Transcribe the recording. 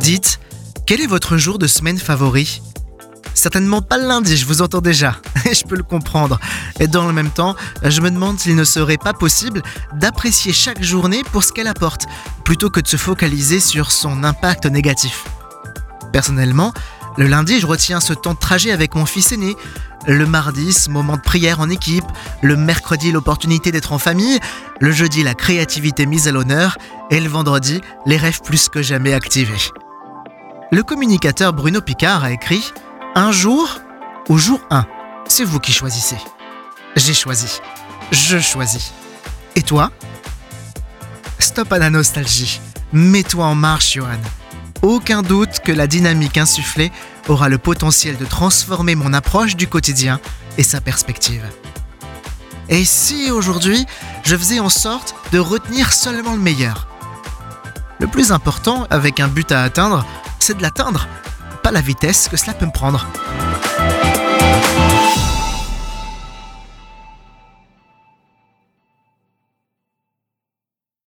Dites, quel est votre jour de semaine favori? Certainement pas le lundi, je vous entends déjà. Et je peux le comprendre. Et dans le même temps, je me demande s'il ne serait pas possible d'apprécier chaque journée pour ce qu'elle apporte, plutôt que de se focaliser sur son impact négatif. Personnellement, le lundi, je retiens ce temps de trajet avec mon fils aîné. Le mardi, ce moment de prière en équipe. Le mercredi, l'opportunité d'être en famille. Le jeudi, la créativité mise à l'honneur. Et le vendredi, les rêves plus que jamais activés. Le communicateur Bruno Picard a écrit Un jour ou jour 1 C'est vous qui choisissez. J'ai choisi. Je choisis. Et toi? Stop à la nostalgie. Mets-toi en marche, Johan. Aucun doute que la dynamique insufflée aura le potentiel de transformer mon approche du quotidien et sa perspective. Et si aujourd'hui, je faisais en sorte de retenir seulement le meilleur? Le plus important, avec un but à atteindre, c'est de l'atteindre, pas la vitesse que cela peut me prendre.